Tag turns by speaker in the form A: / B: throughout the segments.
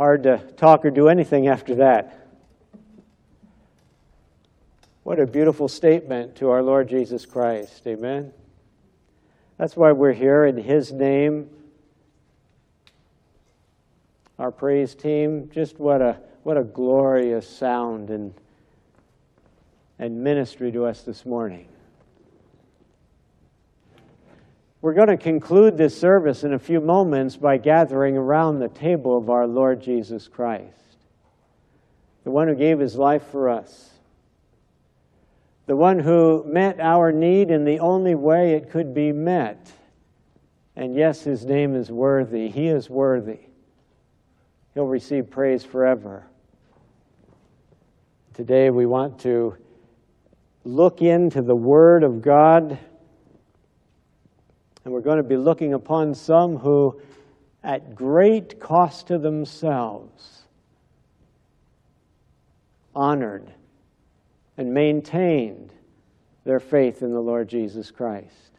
A: Hard to talk or do anything after that. What a beautiful statement to our Lord Jesus Christ. Amen. That's why we're here in His name. Our praise team, just what a, what a glorious sound and, and ministry to us this morning. We're going to conclude this service in a few moments by gathering around the table of our Lord Jesus Christ, the one who gave his life for us the one who met our need in the only way it could be met. And yes, his name is worthy. He is worthy. He'll receive praise forever. Today we want to look into the Word of God, and we're going to be looking upon some who, at great cost to themselves, honored and maintained their faith in the Lord Jesus Christ.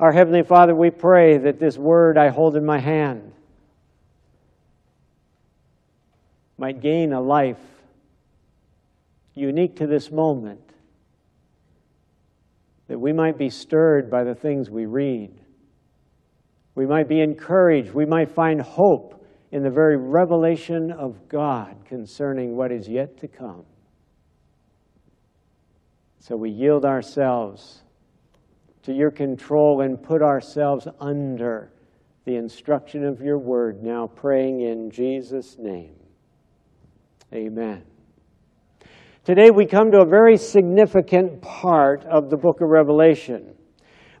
A: Our Heavenly Father, we pray that this word I hold in my hand might gain a life unique to this moment, that we might be stirred by the things we read. We might be encouraged. We might find hope in the very revelation of God concerning what is yet to come. So we yield ourselves to your control and put ourselves under the instruction of your word, now praying in Jesus' name. Amen. Today we come to a very significant part of the book of Revelation.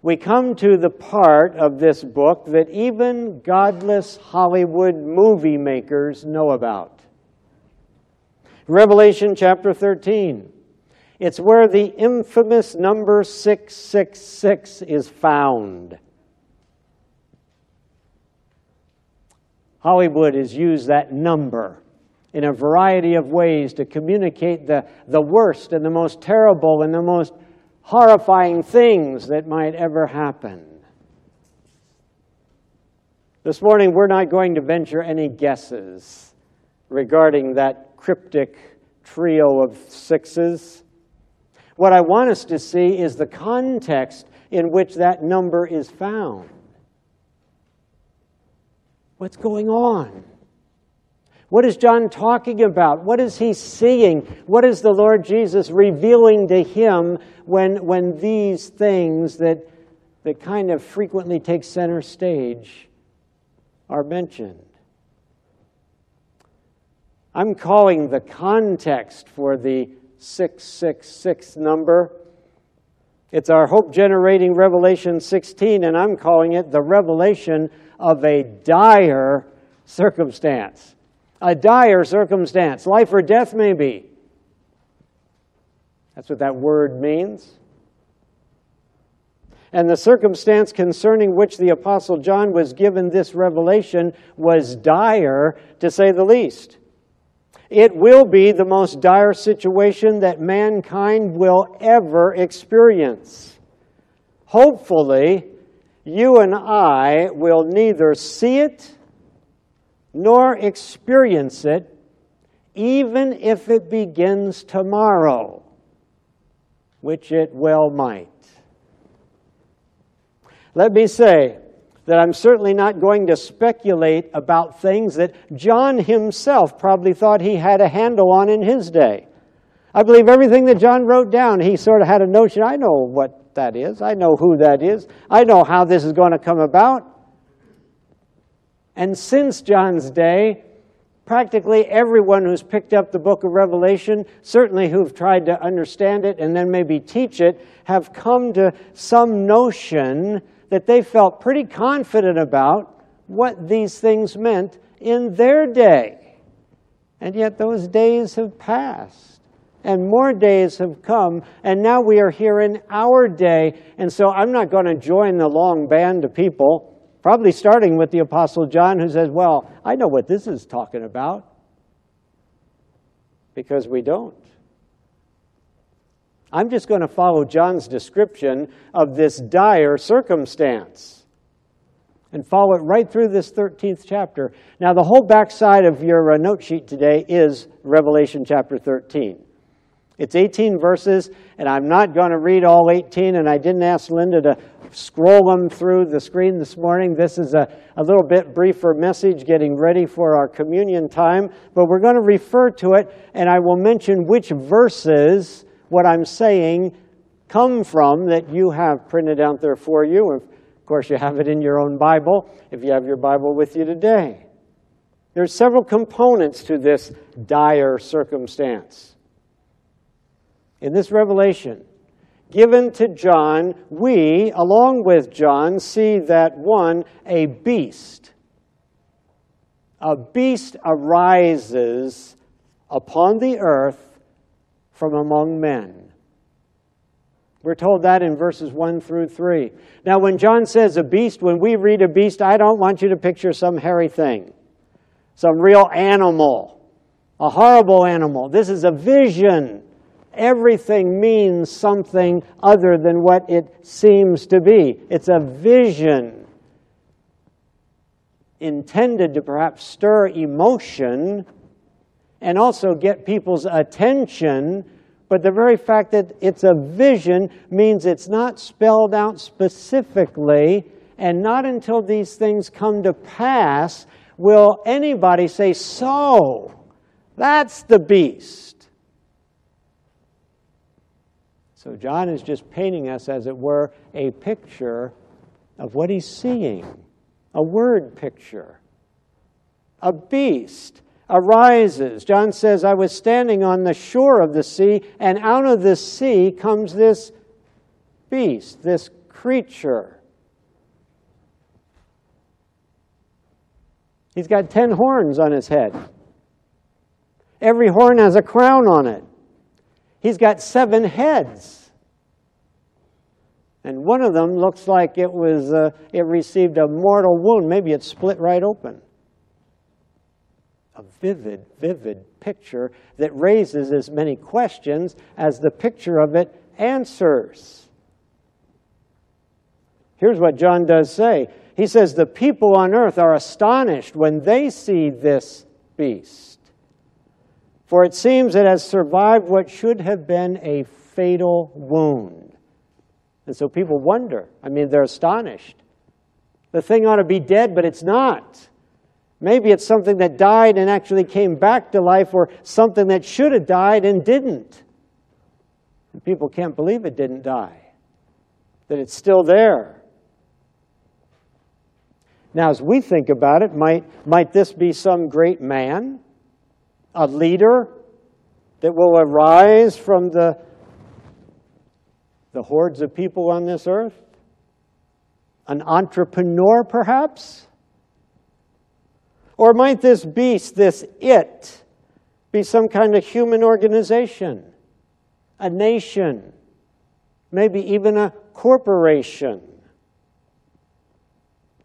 A: We come to the part of this book that even godless Hollywood movie makers know about. Revelation chapter 13. It's where the infamous number 666 is found. Hollywood has used that number in a variety of ways to communicate the, the worst and the most terrible and the most horrifying things that might ever happen. This morning, we're not going to venture any guesses regarding that cryptic trio of sixes. What I want us to see is the context in which that number is found. What's going on? What is John talking about? What is he seeing? What is the Lord Jesus revealing to him when, when these things that, that kind of frequently take center stage are mentioned? I'm calling the context for the 666 number. It's our hope generating Revelation 16, and I'm calling it the revelation of a dire circumstance. A dire circumstance, life or death, maybe. That's what that word means. And the circumstance concerning which the Apostle John was given this revelation was dire, to say the least. It will be the most dire situation that mankind will ever experience. Hopefully, you and I will neither see it nor experience it, even if it begins tomorrow, which it well might. Let me say, that I'm certainly not going to speculate about things that John himself probably thought he had a handle on in his day. I believe everything that John wrote down, he sort of had a notion I know what that is, I know who that is, I know how this is going to come about. And since John's day, practically everyone who's picked up the book of Revelation, certainly who've tried to understand it and then maybe teach it, have come to some notion that they felt pretty confident about what these things meant in their day. And yet those days have passed, and more days have come, and now we are here in our day. And so I'm not going to join the long band of people, probably starting with the Apostle John, who says, Well, I know what this is talking about. Because we don't. I'm just going to follow John's description of this dire circumstance. and follow it right through this 13th chapter. Now, the whole backside of your uh, note sheet today is Revelation chapter 13. It's 18 verses, and I'm not going to read all 18, and I didn't ask Linda to scroll them through the screen this morning. This is a, a little bit briefer message getting ready for our communion time, but we're going to refer to it, and I will mention which verses what I'm saying come from that you have printed out there for you. Of course, you have it in your own Bible if you have your Bible with you today. There's several components to this dire circumstance. In this revelation given to John, we, along with John, see that one, a beast. A beast arises upon the earth from among men. We're told that in verses 1 through 3. Now, when John says a beast, when we read a beast, I don't want you to picture some hairy thing, some real animal, a horrible animal. This is a vision everything means something other than what it seems to be. It's a vision intended to perhaps stir emotion and also get people's attention. But the very fact that it's a vision means it's not spelled out specifically, and not until these things come to pass will anybody say, So, that's the beast. So John is just painting us, as it were, a picture of what he's seeing, a word picture. A beast arises. John says, I was standing on the shore of the sea, and out of the sea comes this beast, this creature. He's got ten horns on his head. Every horn has a crown on it. He's got seven heads. And one of them looks like it was uh, it received a mortal wound. Maybe it split right open. A vivid, vivid picture that raises as many questions as the picture of it answers. Here's what John does say. He says, The people on earth are astonished when they see this beast for it seems it has survived what should have been a fatal wound. And so people wonder. I mean, they're astonished. The thing ought to be dead, but it's not. Maybe it's something that died and actually came back to life, or something that should have died and didn't. And people can't believe it didn't die, that it's still there. Now, as we think about it, might, might this be some great man? A leader that will arise from the, the hordes of people on this earth? An entrepreneur, perhaps? Or might this beast, this it, be some kind of human organization, a nation, maybe even a corporation?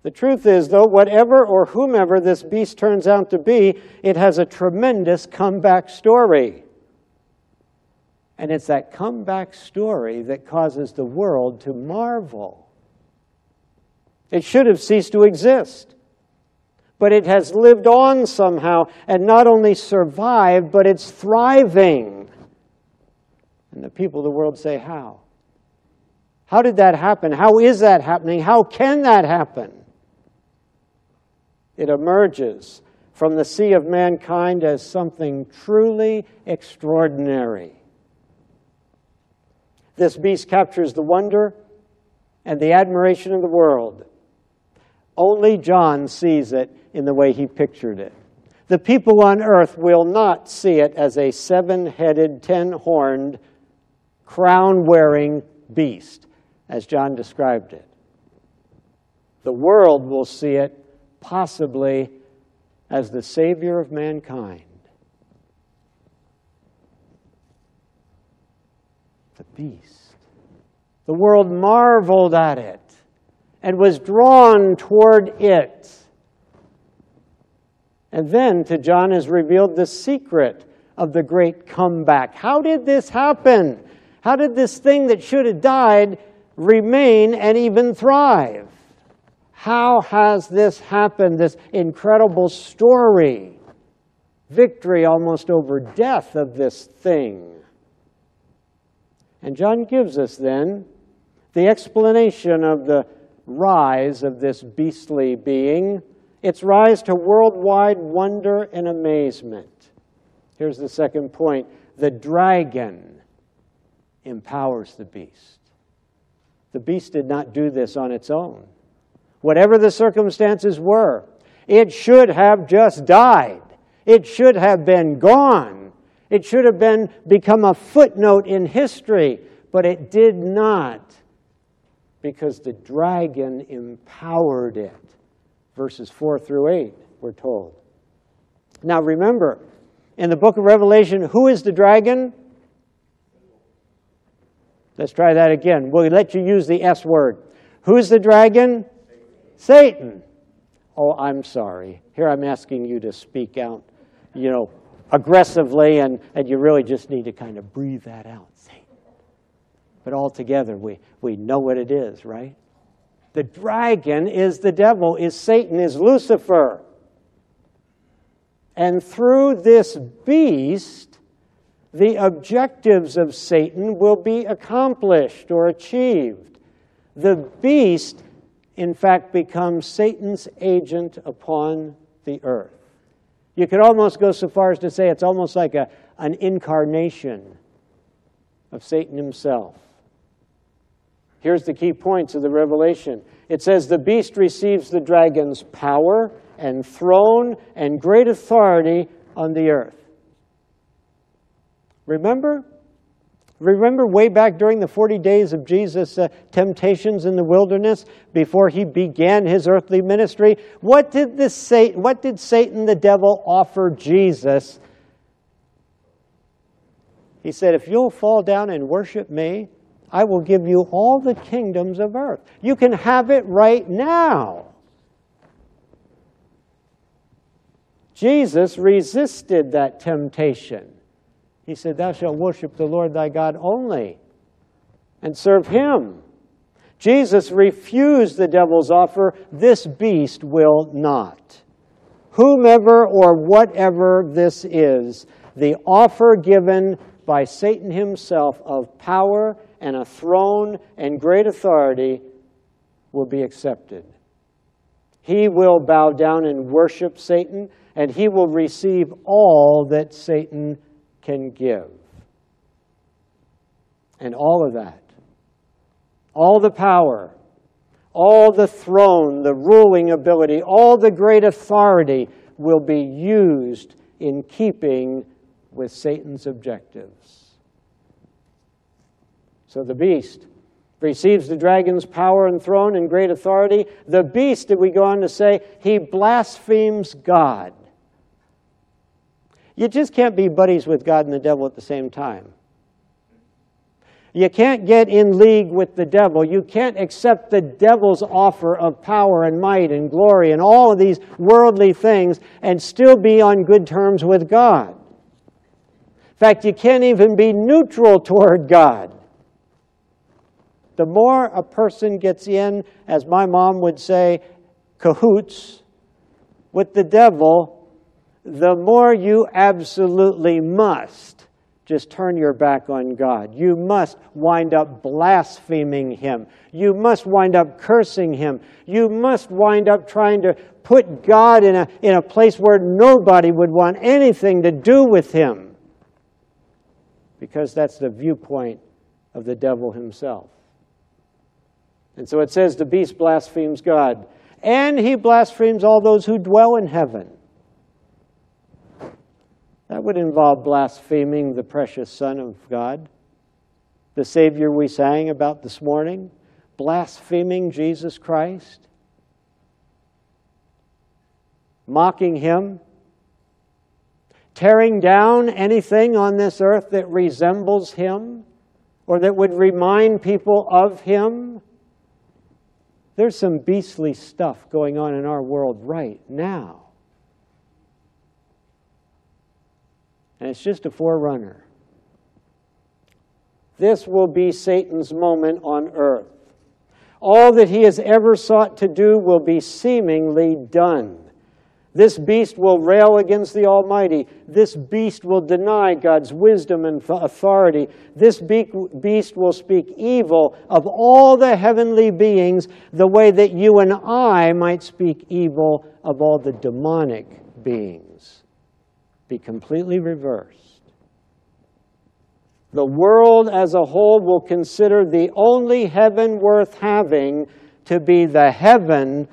A: The truth is, though, whatever or whomever this beast turns out to be, it has a tremendous comeback story. And it's that comeback story that causes the world to marvel. It should have ceased to exist. But it has lived on somehow and not only survived, but it's thriving. And the people of the world say, How? How did that happen? How is that happening? How can that happen? It emerges from the sea of mankind as something truly extraordinary. This beast captures the wonder and the admiration of the world. Only John sees it in the way he pictured it. The people on earth will not see it as a seven headed, ten horned, crown wearing beast, as John described it. The world will see it possibly as the Savior of mankind. The beast. The world marveled at it and was drawn toward it. And then to John is revealed the secret of the great comeback. How did this happen? How did this thing that should have died remain and even thrive? How has this happened? This incredible story. Victory almost over death of this thing. And John gives us then the explanation of the rise of this beastly being, its rise to worldwide wonder and amazement. Here's the second point the dragon empowers the beast. The beast did not do this on its own. Whatever the circumstances were, it should have just died. It should have been gone. It should have been become a footnote in history, but it did not because the dragon empowered it. Verses 4 through 8, we're told. Now remember, in the book of Revelation, who is the dragon? Let's try that again. We'll let you use the S word. Who's the dragon? Satan. Oh, I'm sorry. Here I'm asking you to speak out, you know, aggressively, and, and you really just need to kind of breathe that out. Satan. But altogether, we, we know what it is, right? The dragon is the devil, is Satan, is Lucifer. And through this beast, the objectives of Satan will be accomplished or achieved. The beast, in fact, becomes Satan's agent upon the earth. You could almost go so far as to say it's almost like a, an incarnation of Satan himself. Here's the key points of the revelation it says, The beast receives the dragon's power and throne and great authority on the earth. Remember? Remember way back during the 40 days of Jesus' uh, temptations in the wilderness before he began his earthly ministry? What did, this what did Satan the devil offer Jesus? He said, If you'll fall down and worship me, I will give you all the kingdoms of earth. You can have it right now. Jesus resisted that temptation. He said, Thou shalt worship the Lord thy God only and serve him. Jesus refused the devil's offer, This beast will not. Whomever or whatever this is, the offer given by Satan himself of power and a throne and great authority will be accepted. He will bow down and worship Satan, and he will receive all that Satan can give. And all of that, all the power, all the throne, the ruling ability, all the great authority will be used in keeping with Satan's objectives. So the beast receives the dragon's power and throne and great authority. The beast, did we go on to say, he blasphemes God. You just can't be buddies with God and the devil at the same time. You can't get in league with the devil. You can't accept the devil's offer of power and might and glory and all of these worldly things and still be on good terms with God. In fact, you can't even be neutral toward God. The more a person gets in, as my mom would say, cahoots with the devil, the more you absolutely must just turn your back on God. You must wind up blaspheming Him. You must wind up cursing Him. You must wind up trying to put God in a, in a place where nobody would want anything to do with Him. Because that's the viewpoint of the devil himself. And so it says the beast blasphemes God, and he blasphemes all those who dwell in heaven. That would involve blaspheming the precious Son of God, the Savior we sang about this morning, blaspheming Jesus Christ, mocking Him, tearing down anything on this earth that resembles Him or that would remind people of Him. There's some beastly stuff going on in our world right now. And it's just a forerunner. This will be Satan's moment on earth. All that he has ever sought to do will be seemingly done. This beast will rail against the Almighty. This beast will deny God's wisdom and authority. This beast will speak evil of all the heavenly beings the way that you and I might speak evil of all the demonic beings. Be completely reversed. The world as a whole will consider the only heaven worth having to be the heaven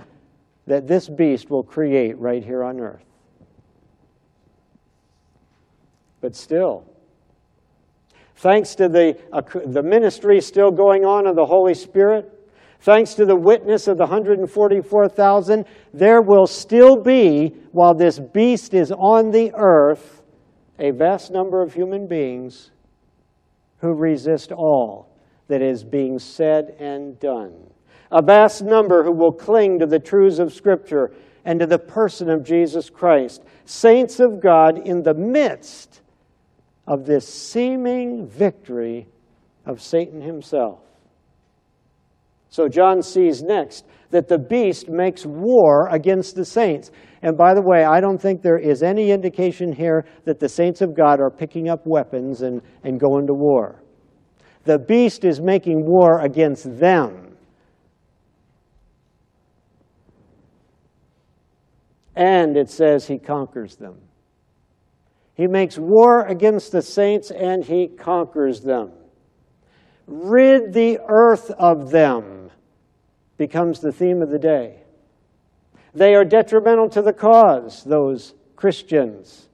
A: that this beast will create right here on earth. But still, thanks to the, uh, the ministry still going on of the Holy Spirit, thanks to the witness of the 144,000, there will still be, while this beast is on the earth, a vast number of human beings who resist all that is being said and done a vast number who will cling to the truths of Scripture and to the person of Jesus Christ, saints of God in the midst of this seeming victory of Satan himself. So John sees next that the beast makes war against the saints. And by the way, I don't think there is any indication here that the saints of God are picking up weapons and, and going to war. The beast is making war against them. and it says he conquers them. He makes war against the saints and he conquers them. Rid the earth of them becomes the theme of the day. They are detrimental to the cause, those Christians.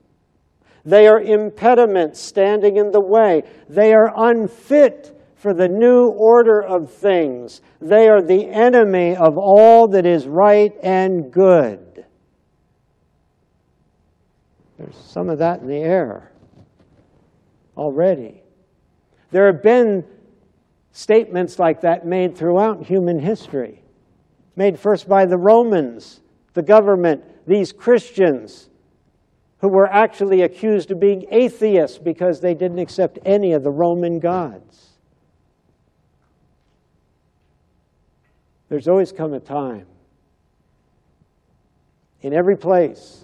A: They are impediments standing in the way. They are unfit for the new order of things. They are the enemy of all that is right and good. There's some of that in the air already. There have been statements like that made throughout human history, made first by the Romans, the government, these Christians who were actually accused of being atheists because they didn't accept any of the Roman gods. There's always come a time in every place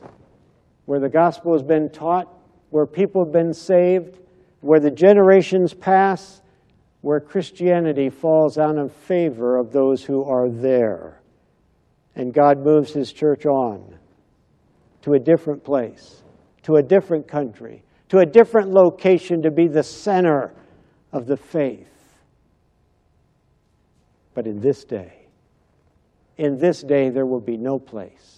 A: where the gospel has been taught, where people have been saved, where the generations pass, where Christianity falls out of favor of those who are there. And God moves his church on to a different place, to a different country, to a different location to be the center of the faith. But in this day, in this day, there will be no place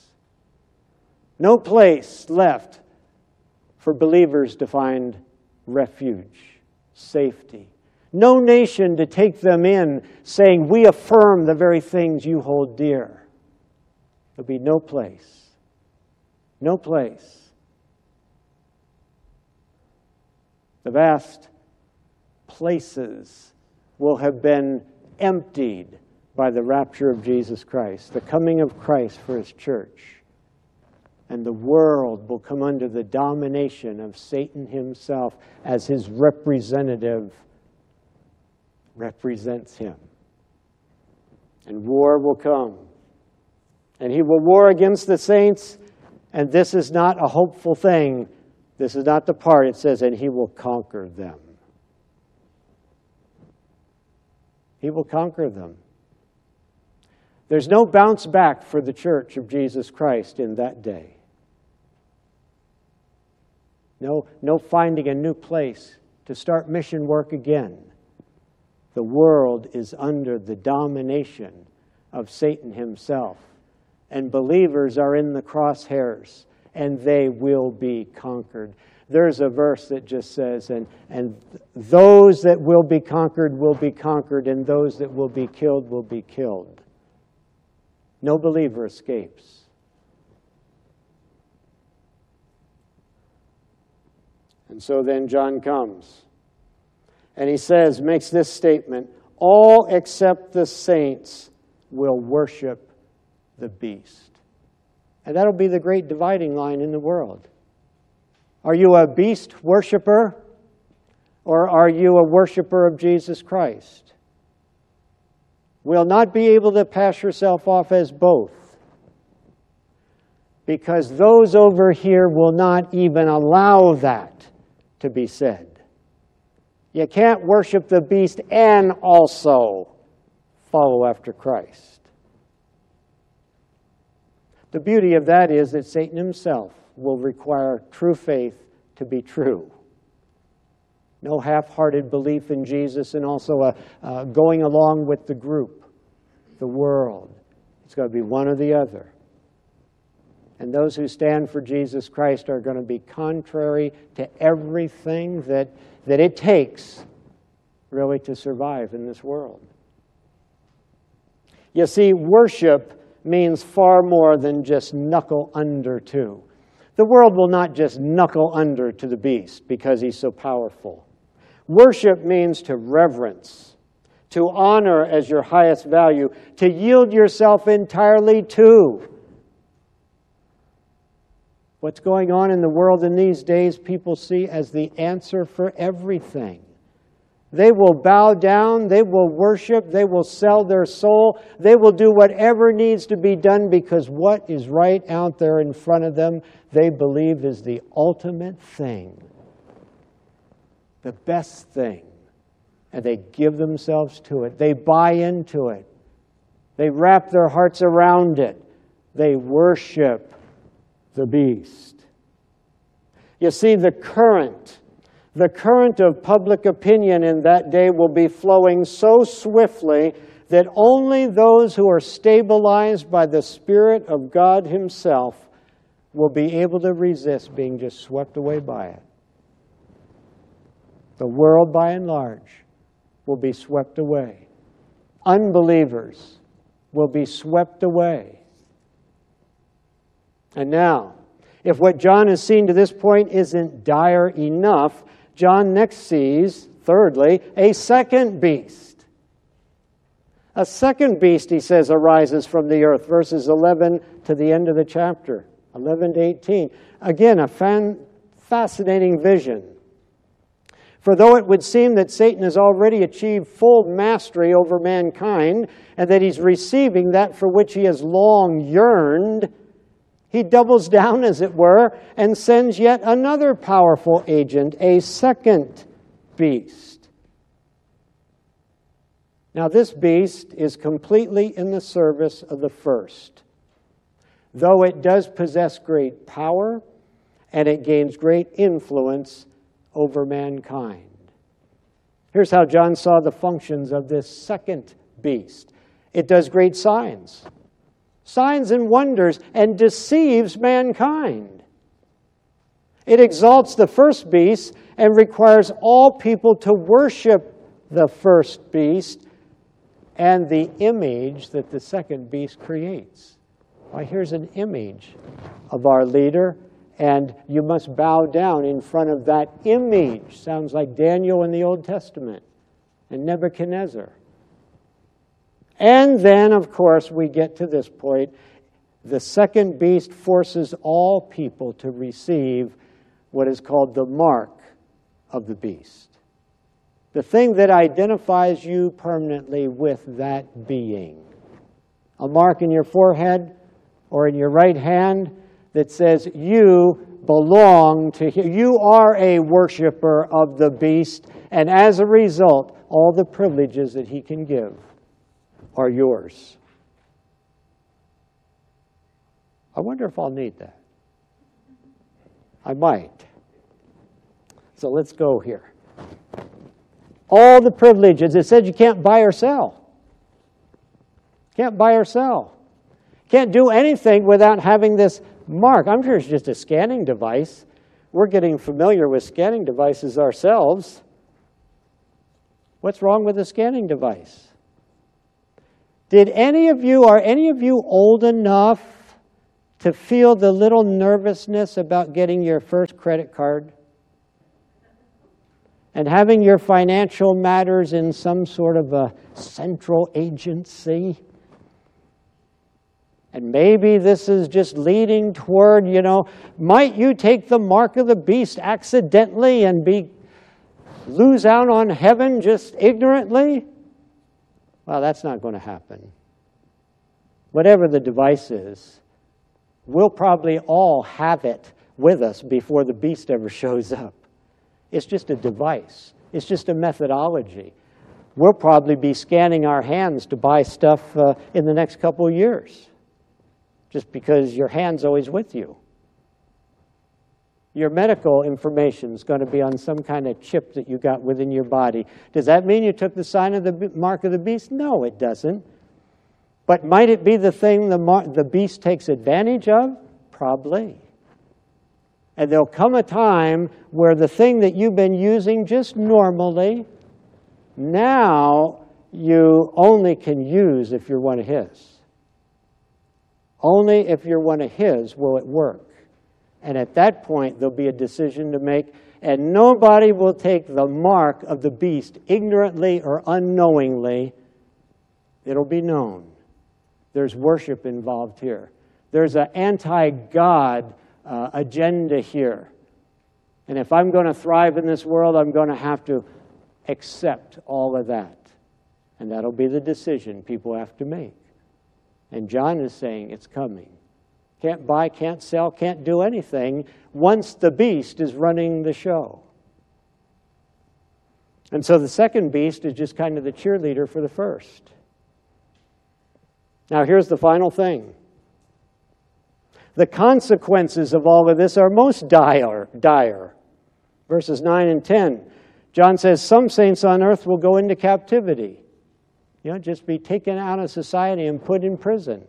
A: no place left for believers to find refuge, safety. No nation to take them in, saying, We affirm the very things you hold dear. There'll be no place. No place. The vast places will have been emptied by the rapture of Jesus Christ, the coming of Christ for his church and the world will come under the domination of Satan himself as his representative represents him. And war will come. And he will war against the saints, and this is not a hopeful thing. This is not the part. It says, and he will conquer them. He will conquer them. There's no bounce back for the church of Jesus Christ in that day. No, no finding a new place to start mission work again. The world is under the domination of Satan himself. And believers are in the crosshairs, and they will be conquered. There's a verse that just says, and, and those that will be conquered will be conquered, and those that will be killed will be killed. No believer escapes. And so then John comes. And he says, makes this statement all except the saints will worship the beast. And that'll be the great dividing line in the world. Are you a beast worshiper or are you a worshiper of Jesus Christ? will not be able to pass yourself off as both. Because those over here will not even allow that to be said. You can't worship the beast and also follow after Christ. The beauty of that is that Satan himself will require true faith to be true. No half hearted belief in Jesus and also a, uh, going along with the group, the world. It's going to be one or the other. And those who stand for Jesus Christ are going to be contrary to everything that, that it takes really to survive in this world. You see, worship means far more than just knuckle under to. The world will not just knuckle under to the beast because he's so powerful. Worship means to reverence, to honor as your highest value, to yield yourself entirely to. What's going on in the world in these days, people see as the answer for everything. They will bow down, they will worship, they will sell their soul, they will do whatever needs to be done because what is right out there in front of them, they believe is the ultimate thing, the best thing. And they give themselves to it, they buy into it, they wrap their hearts around it, they worship the beast. You see, the current the current of public opinion in that day will be flowing so swiftly that only those who are stabilized by the Spirit of God Himself will be able to resist being just swept away by it. The world, by and large, will be swept away. Unbelievers will be swept away. And now, if what John has seen to this point isn't dire enough, John next sees, thirdly, a second beast. A second beast, he says, arises from the earth, verses 11 to the end of the chapter, 11 to 18. Again, a fan, fascinating vision. For though it would seem that Satan has already achieved full mastery over mankind, and that he's receiving that for which he has long yearned, he doubles down, as it were, and sends yet another powerful agent, a second beast. Now, this beast is completely in the service of the first. Though it does possess great power and it gains great influence over mankind. Here's how John saw the functions of this second beast it does great signs signs and wonders, and deceives mankind. It exalts the first beast and requires all people to worship the first beast and the image that the second beast creates. Why, here's an image of our leader, and you must bow down in front of that image. Sounds like Daniel in the Old Testament and Nebuchadnezzar. And then, of course, we get to this point. The second beast forces all people to receive what is called the mark of the beast. The thing that identifies you permanently with that being. A mark in your forehead or in your right hand that says you belong to him. You are a worshiper of the beast, and as a result, all the privileges that he can give are yours. I wonder if I'll need that. I might. So let's go here. All the privileges. It said you can't buy or sell. Can't buy or sell. Can't do anything without having this mark. I'm sure it's just a scanning device. We're getting familiar with scanning devices ourselves. What's wrong with a scanning device? Did any of you, are any of you old enough to feel the little nervousness about getting your first credit card? And having your financial matters in some sort of a central agency? And maybe this is just leading toward, you know, might you take the mark of the beast accidentally and be lose out on heaven just ignorantly? Well, that's not going to happen. Whatever the device is, we'll probably all have it with us before the beast ever shows up. It's just a device, it's just a methodology. We'll probably be scanning our hands to buy stuff uh, in the next couple of years just because your hand's always with you. Your medical information is going to be on some kind of chip that you got within your body. Does that mean you took the sign of the mark of the beast? No, it doesn't. But might it be the thing the, the beast takes advantage of? Probably. And there'll come a time where the thing that you've been using just normally, now you only can use if you're one of His. Only if you're one of His will it work. And at that point, there'll be a decision to make, and nobody will take the mark of the beast ignorantly or unknowingly. It'll be known. There's worship involved here, there's an anti God uh, agenda here. And if I'm going to thrive in this world, I'm going to have to accept all of that. And that'll be the decision people have to make. And John is saying it's coming. Can't buy, can't sell, can't do anything once the beast is running the show. And so the second beast is just kind of the cheerleader for the first. Now, here's the final thing the consequences of all of this are most dire. dire. Verses 9 and 10. John says, Some saints on earth will go into captivity. You know, just be taken out of society and put in prison.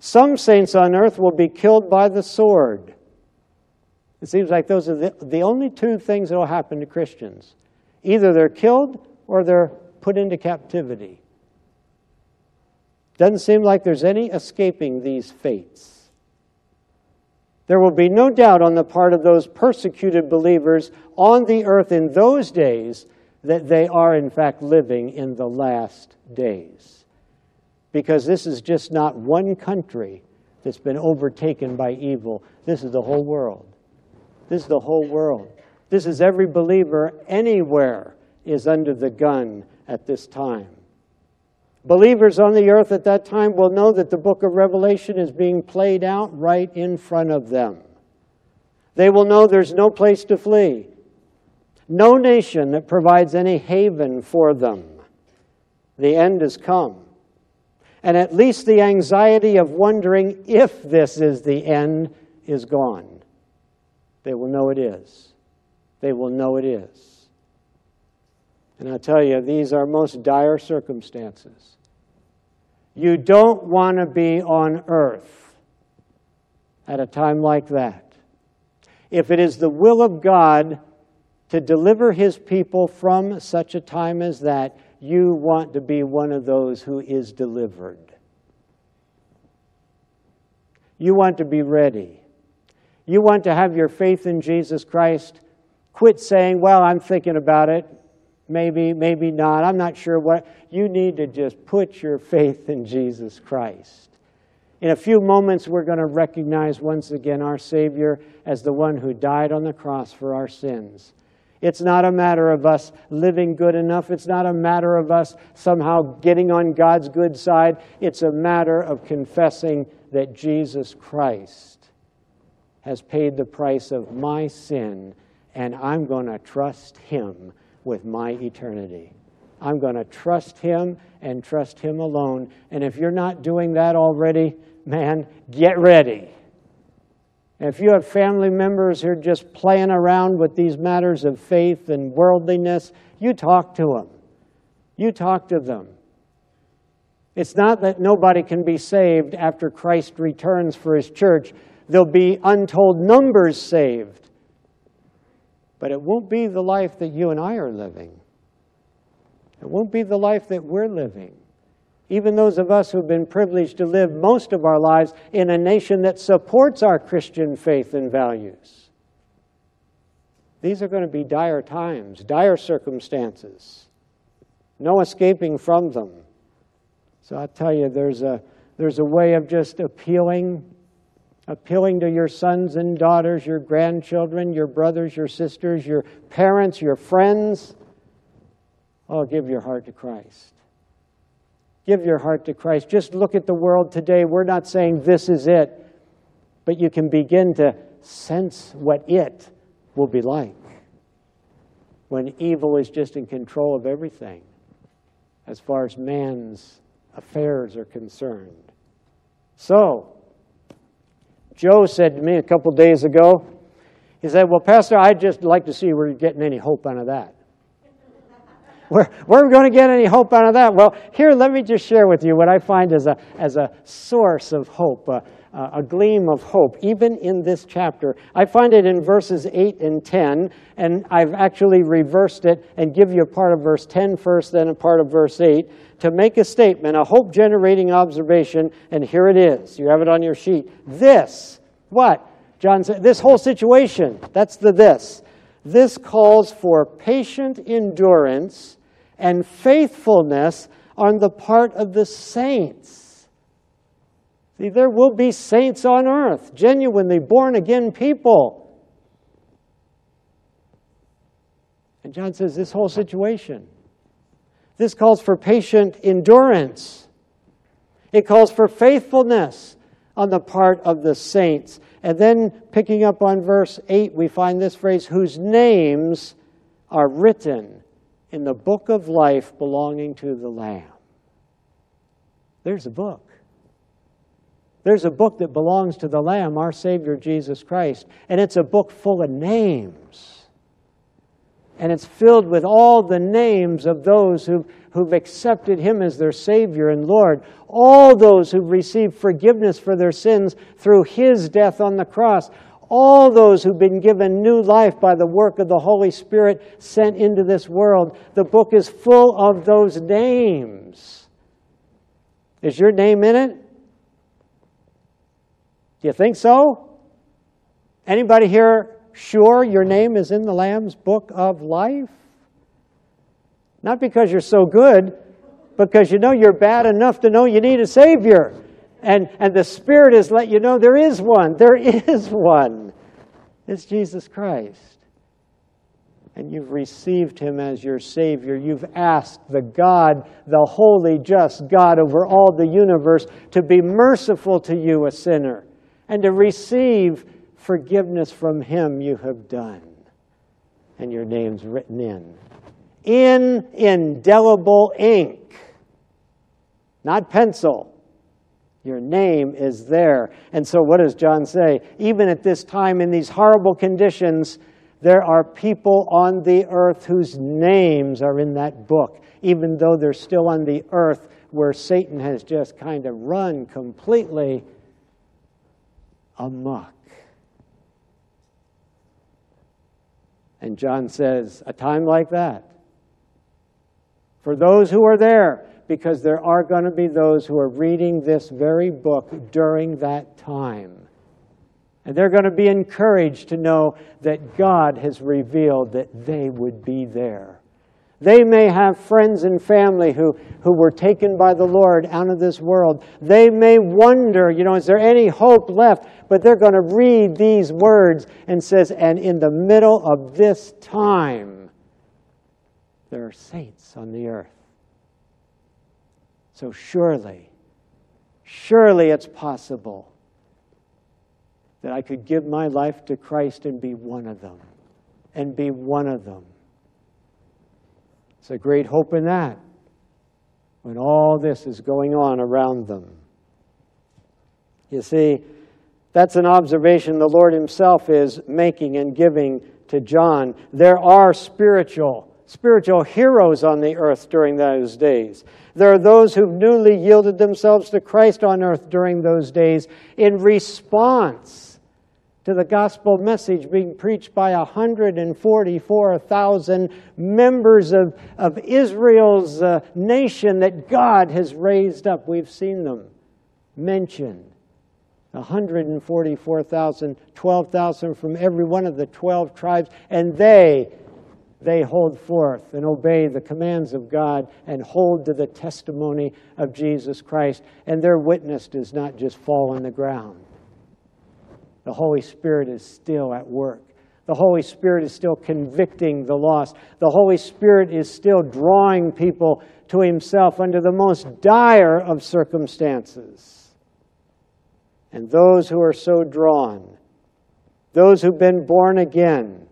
A: Some saints on earth will be killed by the sword. It seems like those are the, the only two things that will happen to Christians. Either they're killed or they're put into captivity. Doesn't seem like there's any escaping these fates. There will be no doubt on the part of those persecuted believers on the earth in those days that they are, in fact, living in the last days. Because this is just not one country that's been overtaken by evil, this is the whole world. This is the whole world. This is every believer anywhere is under the gun at this time. Believers on the earth at that time will know that the book of Revelation is being played out right in front of them. They will know there's no place to flee no nation that provides any haven for them. The end has come. And at least the anxiety of wondering if this is the end is gone. They will know it is. They will know it is. And I tell you, these are most dire circumstances. You don't want to be on earth at a time like that. If it is the will of God to deliver his people from such a time as that, you want to be one of those who is delivered. You want to be ready. You want to have your faith in Jesus Christ. Quit saying, Well, I'm thinking about it. Maybe, maybe not. I'm not sure what. You need to just put your faith in Jesus Christ. In a few moments, we're going to recognize once again our Savior as the one who died on the cross for our sins. It's not a matter of us living good enough. It's not a matter of us somehow getting on God's good side. It's a matter of confessing that Jesus Christ has paid the price of my sin, and I'm going to trust Him with my eternity. I'm going to trust Him and trust Him alone. And if you're not doing that already, man, get ready if you have family members who are just playing around with these matters of faith and worldliness, you talk to them. You talk to them. It's not that nobody can be saved after Christ returns for his church. There'll be untold numbers saved. But it won't be the life that you and I are living. It won't be the life that we're living even those of us who've been privileged to live most of our lives in a nation that supports our Christian faith and values. These are going to be dire times, dire circumstances. No escaping from them. So I tell you, there's a, there's a way of just appealing, appealing to your sons and daughters, your grandchildren, your brothers, your sisters, your parents, your friends. Oh, give your heart to Christ. Give your heart to Christ. Just look at the world today. We're not saying this is it, but you can begin to sense what it will be like when evil is just in control of everything as far as man's affairs are concerned. So, Joe said to me a couple days ago, he said, Well, Pastor, I'd just like to see where you're getting any hope out of that. Where, are we going to get any hope out of that? Well, here, let me just share with you what I find as a, as a source of hope, uh, a gleam of hope, even in this chapter. I find it in verses 8 and 10, and I've actually reversed it and give you a part of verse 10 first, then a part of verse 8 to make a statement, a hope generating observation, and here it is. You have it on your sheet. This, what? John said, this whole situation, that's the this. This calls for patient endurance and faithfulness on the part of the saints. See, there will be saints on earth, genuinely born again people. And John says this whole situation this calls for patient endurance. It calls for faithfulness on the part of the saints. And then, picking up on verse 8, we find this phrase whose names are written in the book of life belonging to the Lamb. There's a book. There's a book that belongs to the Lamb, our Savior Jesus Christ, and it's a book full of names and it's filled with all the names of those who've, who've accepted Him as their Savior and Lord, all those who've received forgiveness for their sins through His death on the cross, all those who've been given new life by the work of the Holy Spirit sent into this world. The book is full of those names. Is your name in it? Do you think so? Anybody here sure your name is in the Lamb's book of life? Not because you're so good, because you know you're bad enough to know you need a Savior. And, and the Spirit has let you know there is one. There is one. It's Jesus Christ. And you've received him as your Savior. You've asked the God, the holy, just God over all the universe, to be merciful to you, a sinner, and to receive forgiveness from him you have done. And your name's written in. In indelible ink, not pencil. Your name is there. And so, what does John say? Even at this time, in these horrible conditions, there are people on the earth whose names are in that book, even though they're still on the earth where Satan has just kind of run completely amok. And John says, a time like that, for those who are there, because there are going to be those who are reading this very book during that time. And they're going to be encouraged to know that God has revealed that they would be there. They may have friends and family who, who were taken by the Lord out of this world. They may wonder, you know, is there any hope left? But they're going to read these words and says, and in the middle of this time, there are saints on the earth. So surely, surely it's possible that I could give my life to Christ and be one of them. And be one of them. It's a great hope in that when all this is going on around them. You see, that's an observation the Lord Himself is making and giving to John. There are spiritual, spiritual heroes on the earth during those days. There are those who've newly yielded themselves to Christ on earth during those days in response to the gospel message being preached by 144,000 members of, of Israel's uh, nation that God has raised up. We've seen them mentioned. 144,000, 12,000 from every one of the 12 tribes, and they they hold forth and obey the commands of God and hold to the testimony of Jesus Christ, and their witness does not just fall on the ground. The Holy Spirit is still at work. The Holy Spirit is still convicting the lost. The Holy Spirit is still drawing people to Himself under the most dire of circumstances. And those who are so drawn, those who've been born again,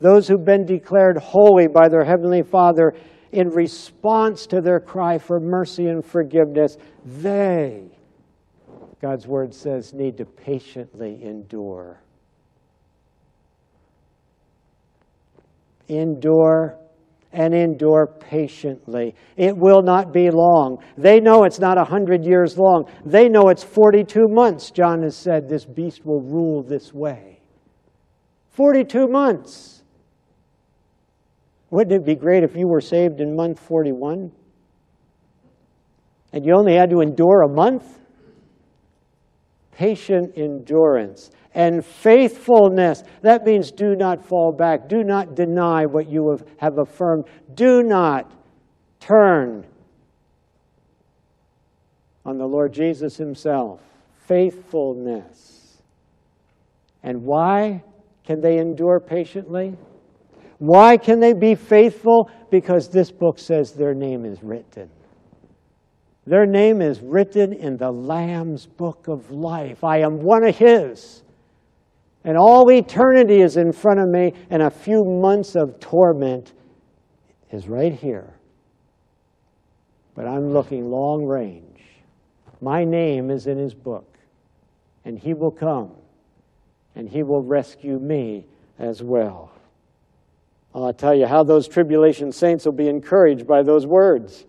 A: those who've been declared holy by their Heavenly Father in response to their cry for mercy and forgiveness, they, God's Word says, need to patiently endure. Endure and endure patiently. It will not be long. They know it's not a hundred years long. They know it's 42 months, John has said, this beast will rule this way. 42 months. Wouldn't it be great if you were saved in month 41? And you only had to endure a month? Patient endurance and faithfulness. That means do not fall back. Do not deny what you have affirmed. Do not turn on the Lord Jesus Himself. Faithfulness. And why can they endure patiently? Why can they be faithful? Because this book says their name is written. Their name is written in the Lamb's book of life. I am one of His. And all eternity is in front of me, and a few months of torment is right here. But I'm looking long range. My name is in His book, and He will come, and He will rescue me as well. I'll tell you how those tribulation saints will be encouraged by those words.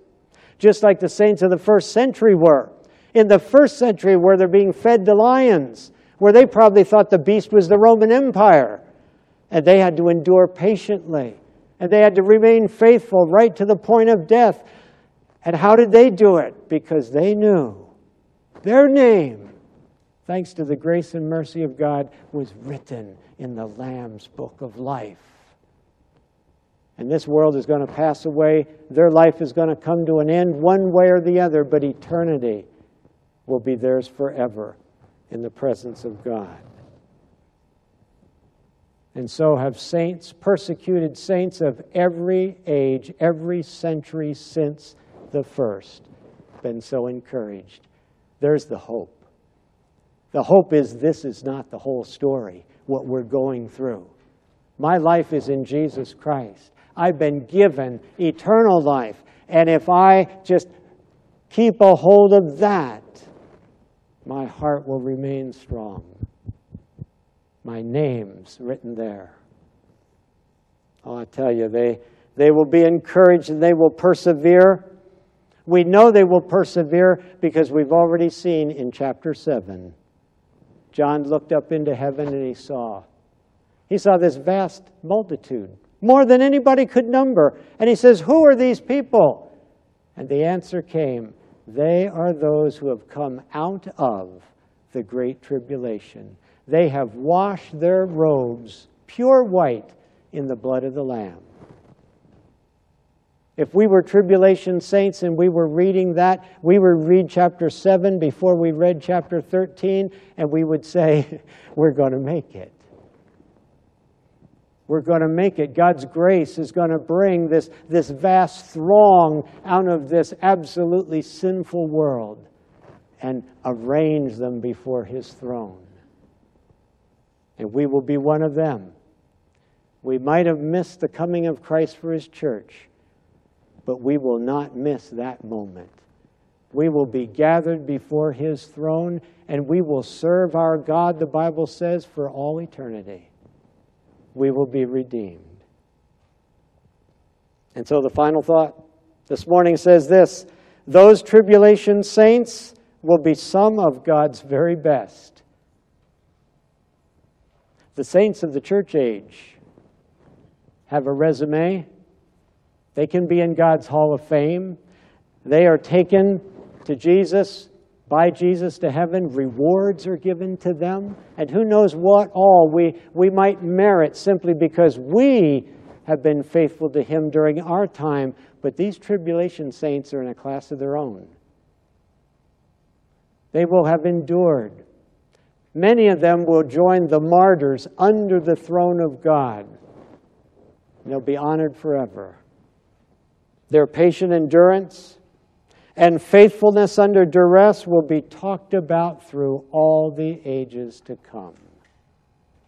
A: Just like the saints of the first century were. In the first century, where they're being fed to lions, where they probably thought the beast was the Roman Empire. And they had to endure patiently. And they had to remain faithful right to the point of death. And how did they do it? Because they knew their name, thanks to the grace and mercy of God, was written in the Lamb's book of life and this world is going to pass away. Their life is going to come to an end one way or the other, but eternity will be theirs forever in the presence of God. And so have saints, persecuted saints of every age, every century since the first, been so encouraged. There's the hope. The hope is this is not the whole story, what we're going through. My life is in Jesus Christ. I've been given eternal life. And if I just keep a hold of that, my heart will remain strong. My name's written there. Oh, I tell you, they, they will be encouraged and they will persevere. We know they will persevere because we've already seen in chapter 7. John looked up into heaven and he saw. He saw this vast multitude more than anybody could number. And he says, Who are these people? And the answer came, They are those who have come out of the great tribulation. They have washed their robes pure white in the blood of the Lamb. If we were tribulation saints and we were reading that, we would read chapter 7 before we read chapter 13, and we would say, We're going to make it. We're going to make it. God's grace is going to bring this, this vast throng out of this absolutely sinful world and arrange them before His throne. And we will be one of them. We might have missed the coming of Christ for His church, but we will not miss that moment. We will be gathered before His throne and we will serve our God, the Bible says, for all eternity we will be redeemed. And so the final thought this morning says this those tribulation saints will be some of God's very best. The saints of the church age have a resume. They can be in God's Hall of Fame. They are taken to Jesus by Jesus to heaven, rewards are given to them, and who knows what all we, we might merit simply because we have been faithful to Him during our time. But these tribulation saints are in a class of their own. They will have endured Many of them will join the martyrs under the throne of God. They'll be honored forever. Their patient endurance and faithfulness under duress will be talked about through all the ages to come.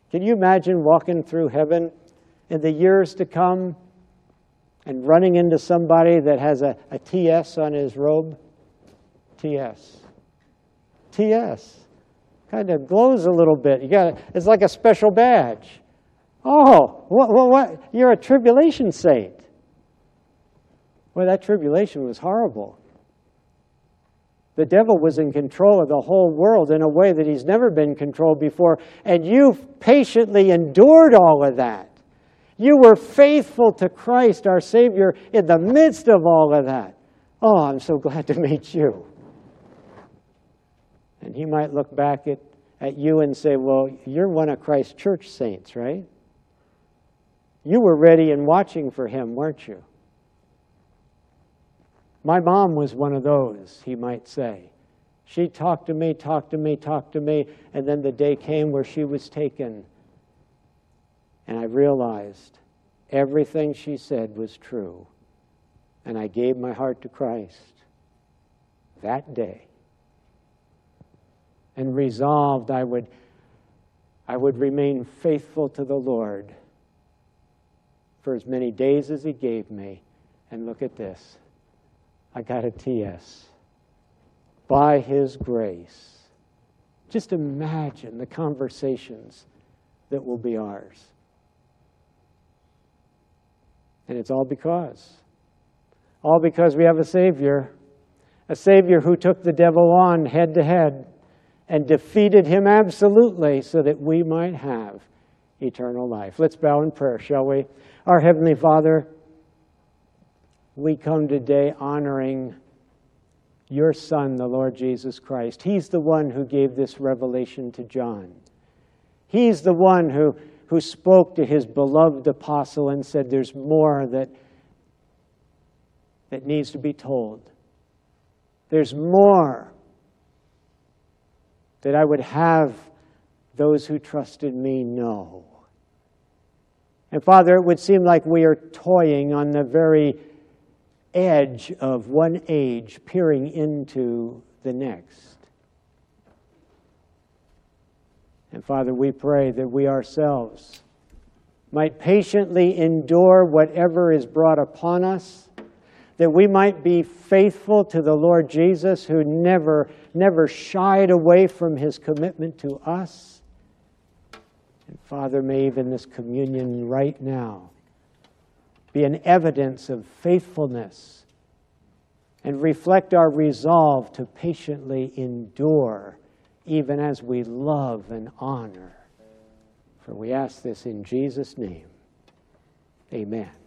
A: Can you imagine walking through heaven in the years to come and running into somebody that has a, a TS on his robe? TS. TS. Kind of glows a little bit. You got it's like a special badge. Oh, what, what, what? You're a tribulation saint. Well, that tribulation was horrible. The devil was in control of the whole world in a way that he's never been controlled before, and you patiently endured all of that. You were faithful to Christ, our Savior, in the midst of all of that. Oh, I'm so glad to meet you. And he might look back at, at you and say, Well, you're one of Christ's church saints, right? You were ready and watching for him, weren't you? My mom was one of those, he might say. She talked to me, talked to me, talked to me, and then the day came where she was taken. And I realized everything she said was true. And I gave my heart to Christ that day and resolved I would, I would remain faithful to the Lord for as many days as He gave me. And look at this I got a TS. By His grace. Just imagine the conversations that will be ours. And it's all because. All because we have a Savior. A Savior who took the devil on head to head and defeated him absolutely so that we might have eternal life. Let's bow in prayer, shall we? Our Heavenly Father, we come today honoring your Son, the Lord Jesus Christ. He's the one who gave this revelation to John. He's the one who, who spoke to his beloved apostle and said, There's more that, that needs to be told. There's more that I would have those who trusted me know. And Father, it would seem like we are toying on the very edge of one age, peering into the next. And Father, we pray that we ourselves might patiently endure whatever is brought upon us, that we might be faithful to the Lord Jesus, who never, never shied away from his commitment to us. And Father, may even this communion right now be an evidence of faithfulness and reflect our resolve to patiently endure even as we love and honor. For we ask this in Jesus' name. Amen.